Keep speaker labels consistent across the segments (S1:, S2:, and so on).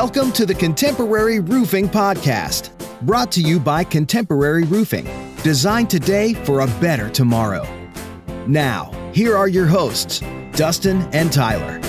S1: Welcome to the Contemporary Roofing Podcast, brought to you by Contemporary Roofing, designed today for a better tomorrow. Now, here are your hosts, Dustin and Tyler.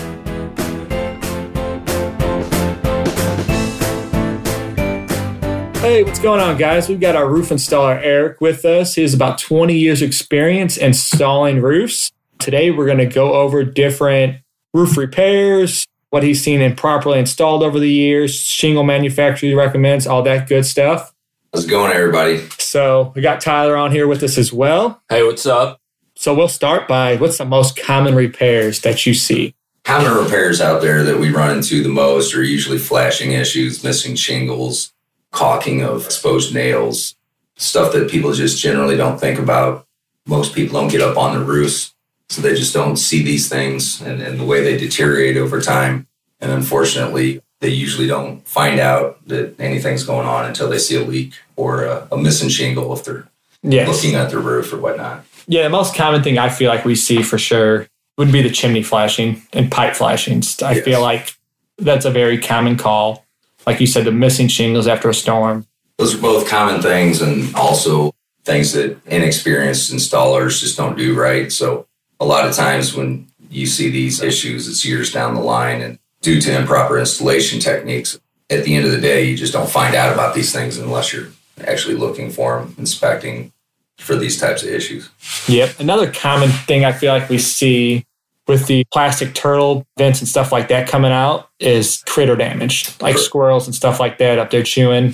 S2: Hey, what's going on, guys? We've got our roof installer Eric with us. He has about 20 years' experience installing roofs. Today, we're going to go over different roof repairs, what he's seen improperly installed over the years, shingle manufacturer recommends, all that good stuff.
S3: How's it going, everybody?
S2: So, we got Tyler on here with us as well.
S4: Hey, what's up?
S2: So, we'll start by what's the most common repairs that you see?
S3: Common repairs out there that we run into the most are usually flashing issues, missing shingles, caulking of exposed nails, stuff that people just generally don't think about. Most people don't get up on the roofs, so they just don't see these things and, and the way they deteriorate over time. And unfortunately, they usually don't find out that anything's going on until they see a leak or a, a missing shingle if they're
S2: Yes.
S3: looking at the roof or whatnot.
S2: Yeah, the most common thing I feel like we see for sure would be the chimney flashing and pipe flashings. I
S3: Yes.
S2: feel like that's a very common call. Like you said, the missing shingles after a storm.
S3: Those are both common things and also things that inexperienced installers just don't do right. So a lot of times when you see these issues, it's years down the line and due to improper installation techniques. At the end of the day, you just don't find out about these things unless you're actually looking for them, inspecting for these types of issues.
S2: Yep. Another common thing I feel like we see with the plastic turtle vents and stuff like that coming out is critter damage, like
S3: Correct.
S2: squirrels and stuff like that up there chewing.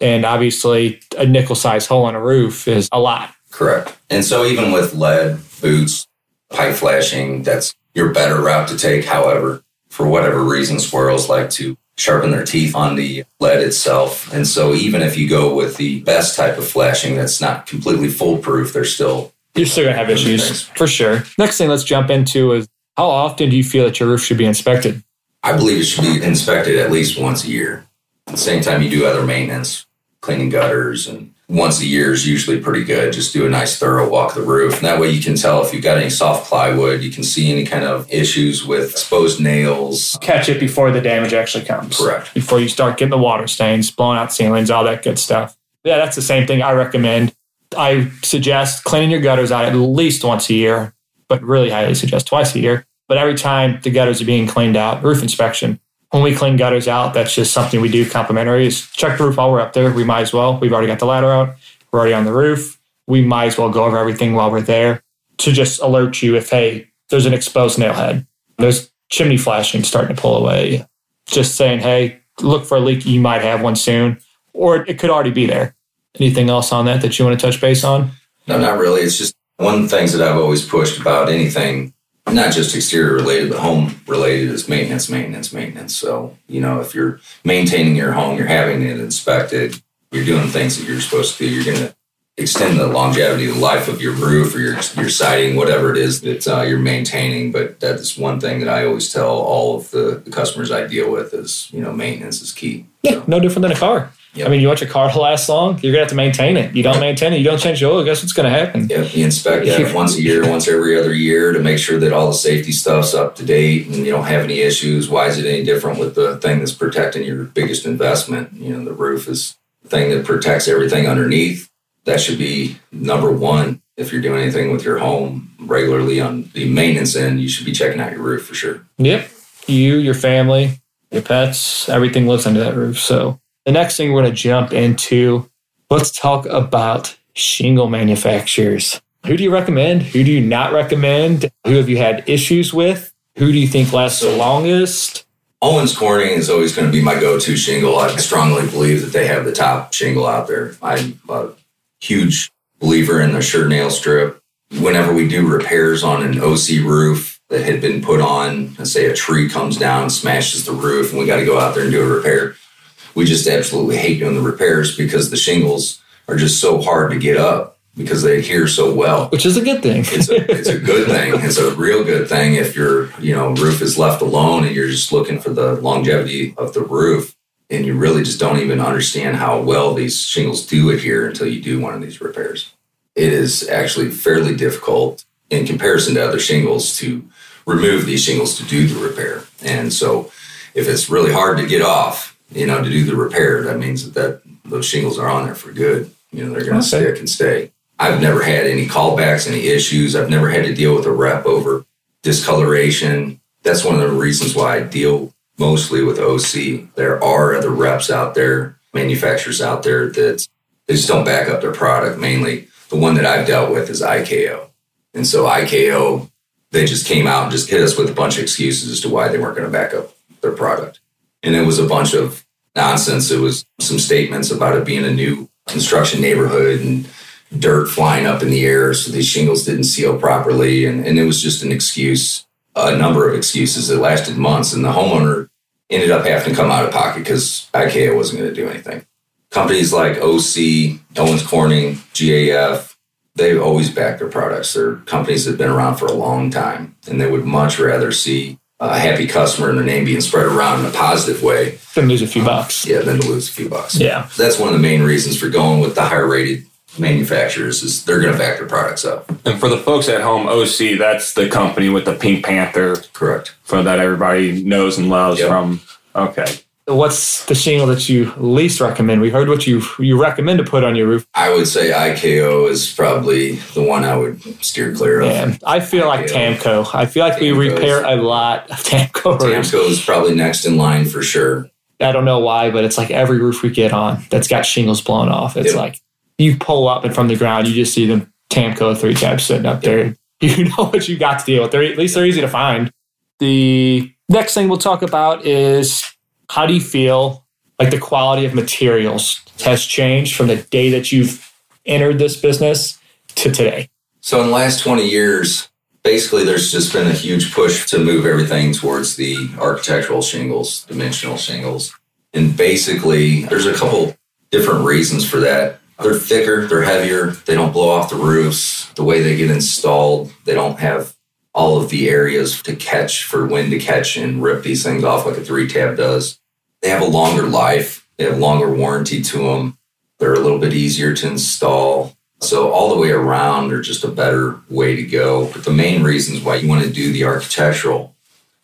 S2: And obviously, a nickel sized hole in a roof is a lot.
S3: Correct. And so even with lead boots, pipe flashing, that's your better route to take. However, for whatever reason, squirrels like to sharpen their teeth on the lead itself. And so even if you go with the best type of flashing that's not completely foolproof, they're still
S2: You're still going to have issues
S3: Thanks.
S2: for sure. Next thing let's jump into is how often do you feel that your roof should be inspected?
S3: I believe it should be inspected at least once a year. At the same time, you do other maintenance, cleaning gutters, and once a year is usually pretty good. Just do a nice thorough walk of the roof. And that way you can tell if you've got any soft plywood, you can see any kind of issues with exposed nails.
S2: Catch it before the damage actually comes.
S3: Correct.
S2: Before you start getting the water stains, blowing out ceilings, all that good stuff. Yeah, that's the same thing I recommend. I suggest cleaning your gutters out at least once a year, but really highly suggest twice a year. But every time the gutters are being cleaned out, roof inspection. When we clean gutters out, that's just something we do complimentary is check the roof while we're up there. We might as well. We've already got the ladder out. We're already on the roof. We might as well go over everything while we're there to just alert you if, hey, there's an exposed nail head. There's chimney flashing starting to pull away. Just saying, hey, look for a leak. You might have one soon, or it could already be there. Anything else on that that you want to touch base on?
S3: No, not really. It's just one of the things that I've always pushed about anything, not just exterior related, but home related, is maintenance, maintenance, maintenance. So, you know, if you're maintaining your home, you're having it inspected, you're doing things that you're supposed to do, you're going to extend the longevity, the life of your roof or your, your siding, whatever it is that uh, you're maintaining. But that's one thing that I always tell all of the, the customers I deal with is, you know, maintenance is key.
S2: Yeah, no different than a car.
S3: Yep.
S2: I mean, you want your car to last long, you're gonna have to maintain it. You don't maintain it, you don't change the oil. Oh, guess what's gonna happen?
S3: Yeah, you inspect that once a year, once every other year to make sure that all the safety stuff's up to date and you don't have any issues. Why is it any different with the thing that's protecting your biggest investment? You know, the roof is the thing that protects everything underneath. That should be number one. If you're doing anything with your home regularly on the maintenance end, you should be checking out your roof for sure.
S2: Yep. You, your family, your pets, everything lives under that roof. So the next thing we're gonna jump into, let's talk about shingle manufacturers. Who do you recommend? Who do you not recommend? Who have you had issues with? Who do you think lasts the longest?
S3: Owens Corning is always going to be my go-to shingle. I strongly believe that they have the top shingle out there. I'm a huge believer in the SureNail strip. Whenever we do repairs on an OC roof that had been put on, let's say a tree comes down, smashes the roof, and we got to go out there and do a repair. We just absolutely hate doing the repairs because the shingles are just so hard to get up because they adhere so well
S2: Which is a good thing.
S3: it's a it's a good thing. It's a real good thing if your you know roof is left alone and you're just looking for the longevity of the roof and you really just don't even understand how well these shingles do adhere until you do one of these repairs. It is actually fairly difficult in comparison to other shingles to remove these shingles to do the repair. And so if it's really hard to get off, you know, to do the repair. That means that, that those shingles are on there for good. You know, they're going to
S2: Okay.
S3: stick and stay. I've never had any callbacks, any issues. I've never had to deal with a rep over discoloration. That's one of the reasons why I deal mostly with OC. There are other reps out there, manufacturers out there that they just don't back up their product. Mainly the one that I've dealt with is IKO. And so IKO, they just came out and just hit us with a bunch of excuses as to why they weren't going to back up their product. And it was a bunch of nonsense. It was some statements about it being a new construction neighborhood and dirt flying up in the air. So these shingles didn't seal properly. And, and it was just an excuse, a number of excuses that lasted months. And the homeowner ended up having to come out of pocket because IKO wasn't going to do anything. Companies like OC, Owens Corning, GAF, they always back their products. They're companies that have been around for a long time, and they would much rather see a happy customer and their name being spread around in a positive way,
S2: Then lose a few bucks.
S3: yeah, then to lose a few bucks.
S2: Yeah.
S3: That's one of the main reasons for going with the higher rated manufacturers is they're going to back their products up.
S4: And for the folks at home, OC, that's the company with the Pink Panther
S3: Correct.
S4: for that everybody knows and loves
S3: Yep.
S4: from. Okay.
S2: What's the shingle that you least recommend? We heard what you you recommend to put on your roof.
S3: I would say IKO is probably the one I would steer clear of.
S2: And I feel like Tamko. I feel like we repair a lot of Tamko roofs.
S3: Tamko is probably next in line for sure.
S2: I don't know why, but it's like every roof we get on that's got shingles blown off. It's
S3: Yeah.
S2: like you pull up and from the ground, you just see them Tamko three tabs sitting up there. You know what you got to deal with. They're, at least they're easy to find. The next thing we'll talk about is how do you feel like the quality of materials has changed from the day that you've entered this business to today?
S3: So in the last 20 years, basically there's just been a huge push to move everything towards the architectural shingles, dimensional shingles. And basically there's a couple different reasons for that. They're thicker, they're heavier, they don't blow off the roofs. The way they get installed, they don't have all of the areas to catch for wind to catch and rip these things off like a three tab does. They have a longer life, they have longer warranty to them. They're a little bit easier to install. So all the way around are just a better way to go. But the main reasons why you want to do the architectural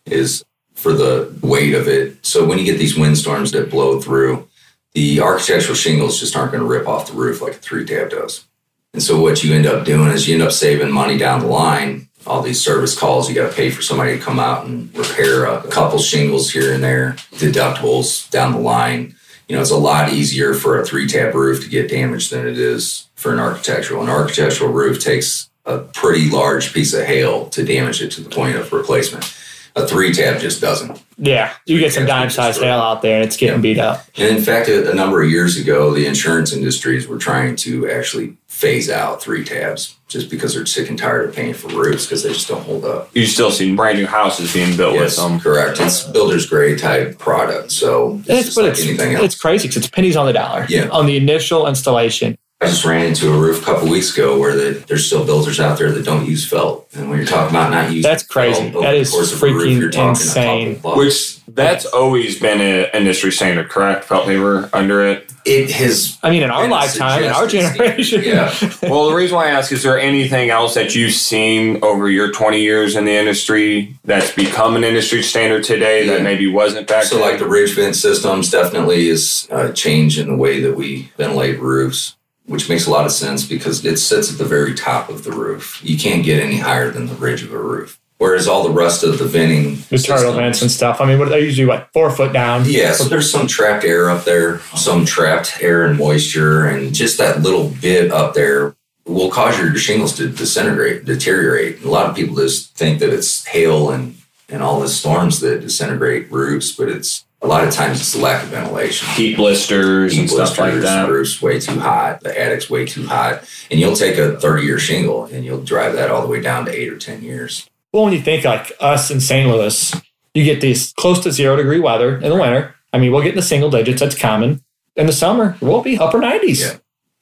S3: is for the weight of it. So when you get these windstorms that blow through, the architectural shingles just aren't going to rip off the roof like a three tab does. And so what you end up doing is you end up saving money down the line. All these service calls, you got to pay for somebody to come out and repair a couple shingles here and there, deductibles down the line. You know, it's a lot easier for a three tab roof to get damaged than it is for an architectural. An architectural roof takes a pretty large piece of hail to damage it to the point of replacement. A three tab just doesn't.
S2: Yeah, you get some dime sized hail out there and it's getting
S3: Yeah.
S2: beat up.
S3: And in fact, a, a number of years ago, the insurance industries were trying to actually phase out three tabs just because they're sick and tired of paying for roofs because they just don't hold up.
S4: You still see brand new houses being built
S3: Yes,
S4: with them.
S3: correct. It's builder's grade type product, so it's,
S2: it's,
S3: just
S2: but
S3: like
S2: it's,
S3: anything else.
S2: it's crazy because it's pennies on the dollar
S3: Yeah.
S2: on the initial installation.
S3: I just ran into a roof a couple weeks ago where the, there's still builders out there that don't use felt, and when you're talking about not using
S2: That's crazy.
S3: felt over
S2: That
S3: the
S2: is
S3: course of a roof,
S2: freaking
S3: you're
S2: insane.
S4: Which that's always been an industry standard, correct? Felt paper under it.
S3: it has
S2: I mean, in our lifetime, in our generation.
S3: Yeah.
S4: Well, the reason why I ask is there anything else that you've seen over your 20 years in the industry that's become an industry standard today that maybe wasn't back
S3: So,
S4: then?
S3: like the ridge vent systems, definitely is uh, a change in the way that we ventilate roofs, which makes a lot of sense because it sits at the very top of the roof. You can't get any higher than the ridge of a roof. Whereas all the rest of the venting,
S2: the turtle vents and stuff. I mean, what they're usually what four foot down.
S3: Yeah, so there's some trapped air up there, some trapped air and moisture, and just that little bit up there will cause your shingles to disintegrate, deteriorate. A lot of people just think that it's hail and and all the storms that disintegrate roofs, but it's a lot of times it's the lack of ventilation.
S4: heat blisters and
S3: Heat
S4: stuff like
S3: blisters,
S4: that.
S3: The roof's way too hot, the attic's way too hot, and you'll take a 30 year shingle and you'll drive that all the way down to eight or 10 years.
S2: Well, when you think like us in St. Louis, you get these close to zero degree weather in the winter. I mean, we'll get in the single digits. That's common. In the summer, we'll be upper 90s.
S3: Yeah.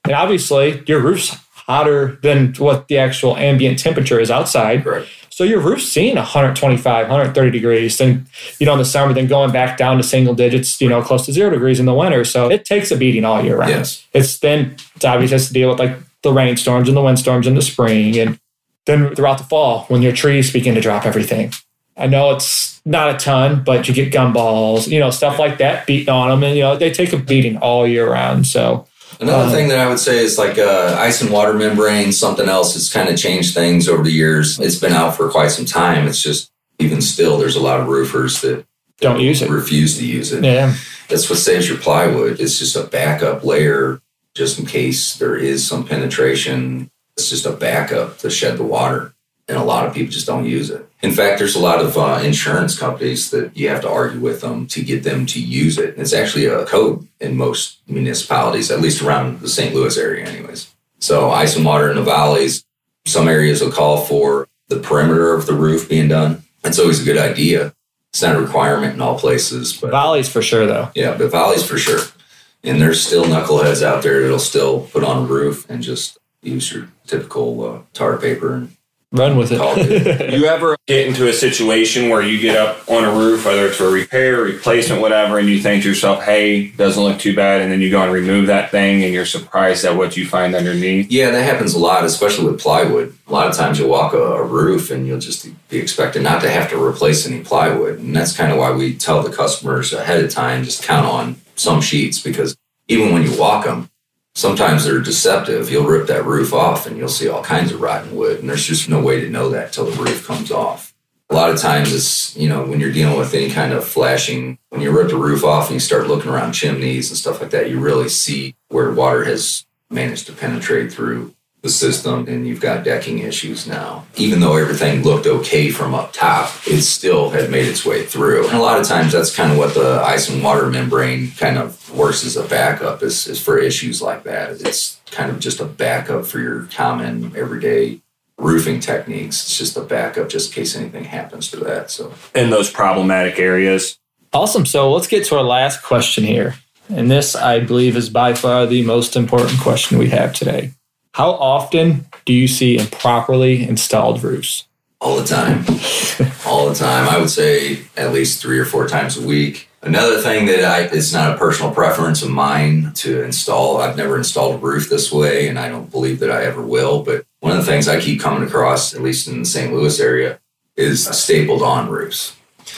S2: And obviously, your roof's hotter than what the actual ambient temperature is outside.
S3: Correct.
S2: So your roof's seeing 125, 130 degrees. Then, you know, in the summer, then going back down to single digits, you know, close to zero degrees in the winter. So it takes a beating all year round.
S3: Yes.
S2: It's then, it's obvious has to deal with like the rainstorms and the windstorms in the spring. And then throughout the fall, when your trees begin to drop everything. I know it's not a ton, but you get gumballs, you know, stuff like that beating on them. And, you know, they take a beating all year round. So,
S3: Another
S2: Um,
S3: thing that I would say is like uh, ice and water membrane, something else that's kind of changed things over the years. It's been out for quite some time. It's just even still, there's a lot of roofers that
S2: Don't use it.
S3: refuse to use it.
S2: yeah.
S3: That's what saves your plywood. It's just a backup layer just in case there is some penetration. It's just a backup to shed the water. And a lot of people just don't use it. In fact, there's a lot of uh, insurance companies that you have to argue with them to get them to use it. It's actually a code in most municipalities, at least around the St. Louis area, anyways. So, ice and water in the valleys, some areas will call for the perimeter of the roof being done. It's always a good idea. It's not a requirement in all places, but
S2: Valleys for sure, though.
S3: yeah, but valleys for sure. And there's still knuckleheads out there that'll still put on a roof and just use your typical uh, tar paper and
S2: Run with it.
S4: You ever get into a situation where you get up on a roof, whether it's for repair, replacement, whatever, and you think to yourself, hey, doesn't look too bad, and then you go and remove that thing and you're surprised at what you find underneath?
S3: yeah, that happens a lot, especially with plywood. A lot of times you'll walk a, a roof and you'll just be expected not to have to replace any plywood, and that's kind of why we tell the customers ahead of time just count on some sheets because even when you walk them, sometimes they're deceptive. You'll rip that roof off and you'll see all kinds of rotten wood, and there's just no way to know that till the roof comes off. A lot of times it's, you know, when you're dealing with any kind of flashing, when you rip the roof off and you start looking around chimneys and stuff like that, you really see where water has managed to penetrate through the system and you've got decking issues now. Even though everything looked okay from up top, it still had made its way through. And a lot of times that's kind of what the ice and water membrane kind of works as a backup is, is for issues like that. It's kind of just a backup for your common everyday roofing techniques. It's just a backup just in case anything happens to that. So
S4: In those problematic areas.
S2: Awesome. So let's get to our last question here. And this, I believe, is by far the most important question we have today. How often do you see improperly installed roofs?
S3: all the time. all the time. I would say at least three or four times a week. Another thing that I it's not a personal preference of mine to install. I've never installed a roof this way and I don't believe that I ever will, but one of the things I keep coming across, at least in the St. Louis area, is stapled on roofs.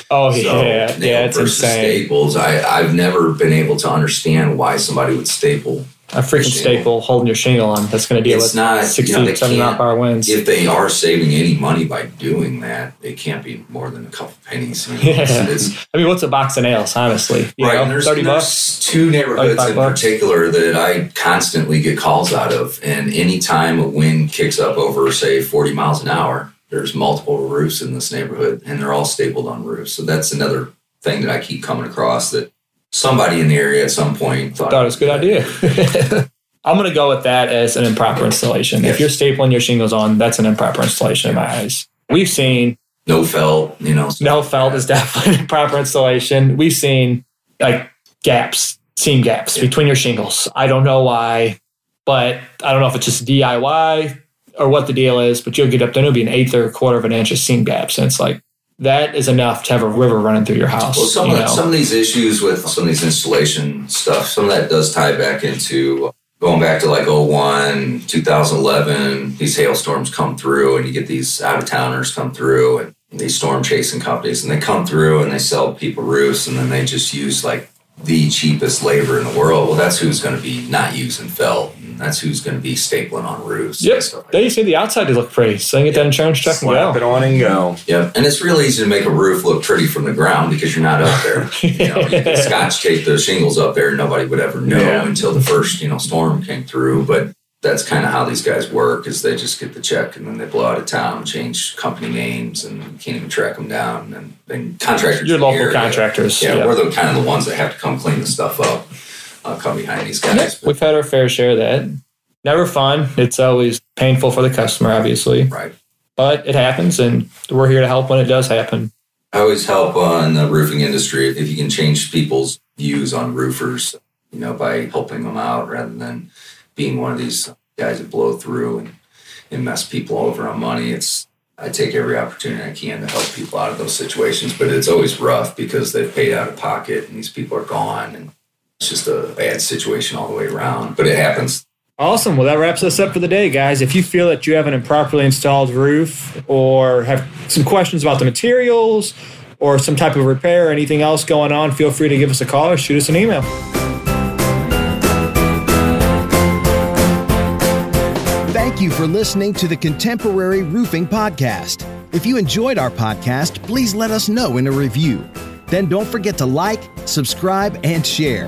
S2: Oh,
S3: So,
S2: yeah. Yeah, it's insane.
S3: Staples. I, I've never been able to understand why somebody would staple
S2: A freaking staple holding your shingle on that's going to deal
S3: It's
S2: with
S3: not-
S2: 60,
S3: you know, they
S2: 70 mile per hour winds.
S3: if they are saving any money by doing that, it can't be more than a couple pennies. You know?
S2: Yeah.
S3: It's- it's-
S2: I mean, what's a box of nails, honestly? You
S3: right.
S2: know,
S3: and there's,
S2: 30
S3: there's
S2: bucks?
S3: two neighborhoods
S2: 35
S3: in
S2: bucks.
S3: particular that I constantly get calls out of. And anytime a wind kicks up over, say, 40 miles an hour, there's multiple roofs in this neighborhood and they're all stapled on roofs. So that's another thing that I keep coming across that somebody in the area at some point thought,
S2: Thought it was a good idea. I'm going to go with that as an improper installation. If you're stapling your shingles on, that's an improper installation in my eyes. We've seen
S3: No felt, you know.
S2: no felt is definitely an improper installation. We've seen like gaps, seam gaps between your shingles. I don't know why, but I don't know if it's just DIY or what the deal is, but you'll get up there and it'll be an eighth or a quarter of an inch of seam gaps. And it's like, that is enough to have a river running through your house.
S3: Well, some
S2: you
S3: of, some of these issues with some of these installation stuff, some of that does tie back into uh, going back to like 01, 2011. These hailstorms come through, and you get these out of towners come through, and these storm chasing companies, and they come through and they sell people roofs, and then they just use like the cheapest labor in the world. Well, that's who's going to be not using felt, that's who's going to be stapling on roofs.
S2: Yep.
S3: And stuff like
S2: Then you see the outside to look pretty. So it get that insurance check and
S4: Slap
S2: go.
S4: it on and go.
S3: Yeah, and it's real easy to make a roof look pretty from the ground because you're not up there. You know, you scotch tape the shingles up there, and nobody would ever know
S4: Yeah.
S3: until the first you know storm came through. But that's kind of how these guys work: is they just get the check and then they blow out of town, change company names, and can't even track them down. And then contractors,
S2: Your local
S3: area-
S2: contractors.
S3: yeah,
S2: yeah.
S3: we're the kind of the ones that have to come clean the stuff up, uh, come behind these guys. But,
S2: We've had our fair share of that. Never fun. It's always painful for the customer, obviously,
S3: right.
S2: but it happens, and we're here to help when it does happen.
S3: I always help on the roofing industry if you can change people's views on roofers, you know, by helping them out rather than being one of these guys that blow through and, and mess people over on money. It's I take every opportunity I can to help people out of those situations, but it's always rough because they've paid out of pocket and these people are gone and it's just a bad situation all the way around. But it happens.
S2: Awesome. Well, that wraps us up for the day, guys. If you feel that you have an improperly installed roof or have some questions about the materials or some type of repair or anything else going on, feel free to give us a call or shoot us an email.
S1: Thank you for listening to the Contemporary Roofing Podcast. If you enjoyed our podcast, please let us know in a review. Then don't forget to like, subscribe, and share.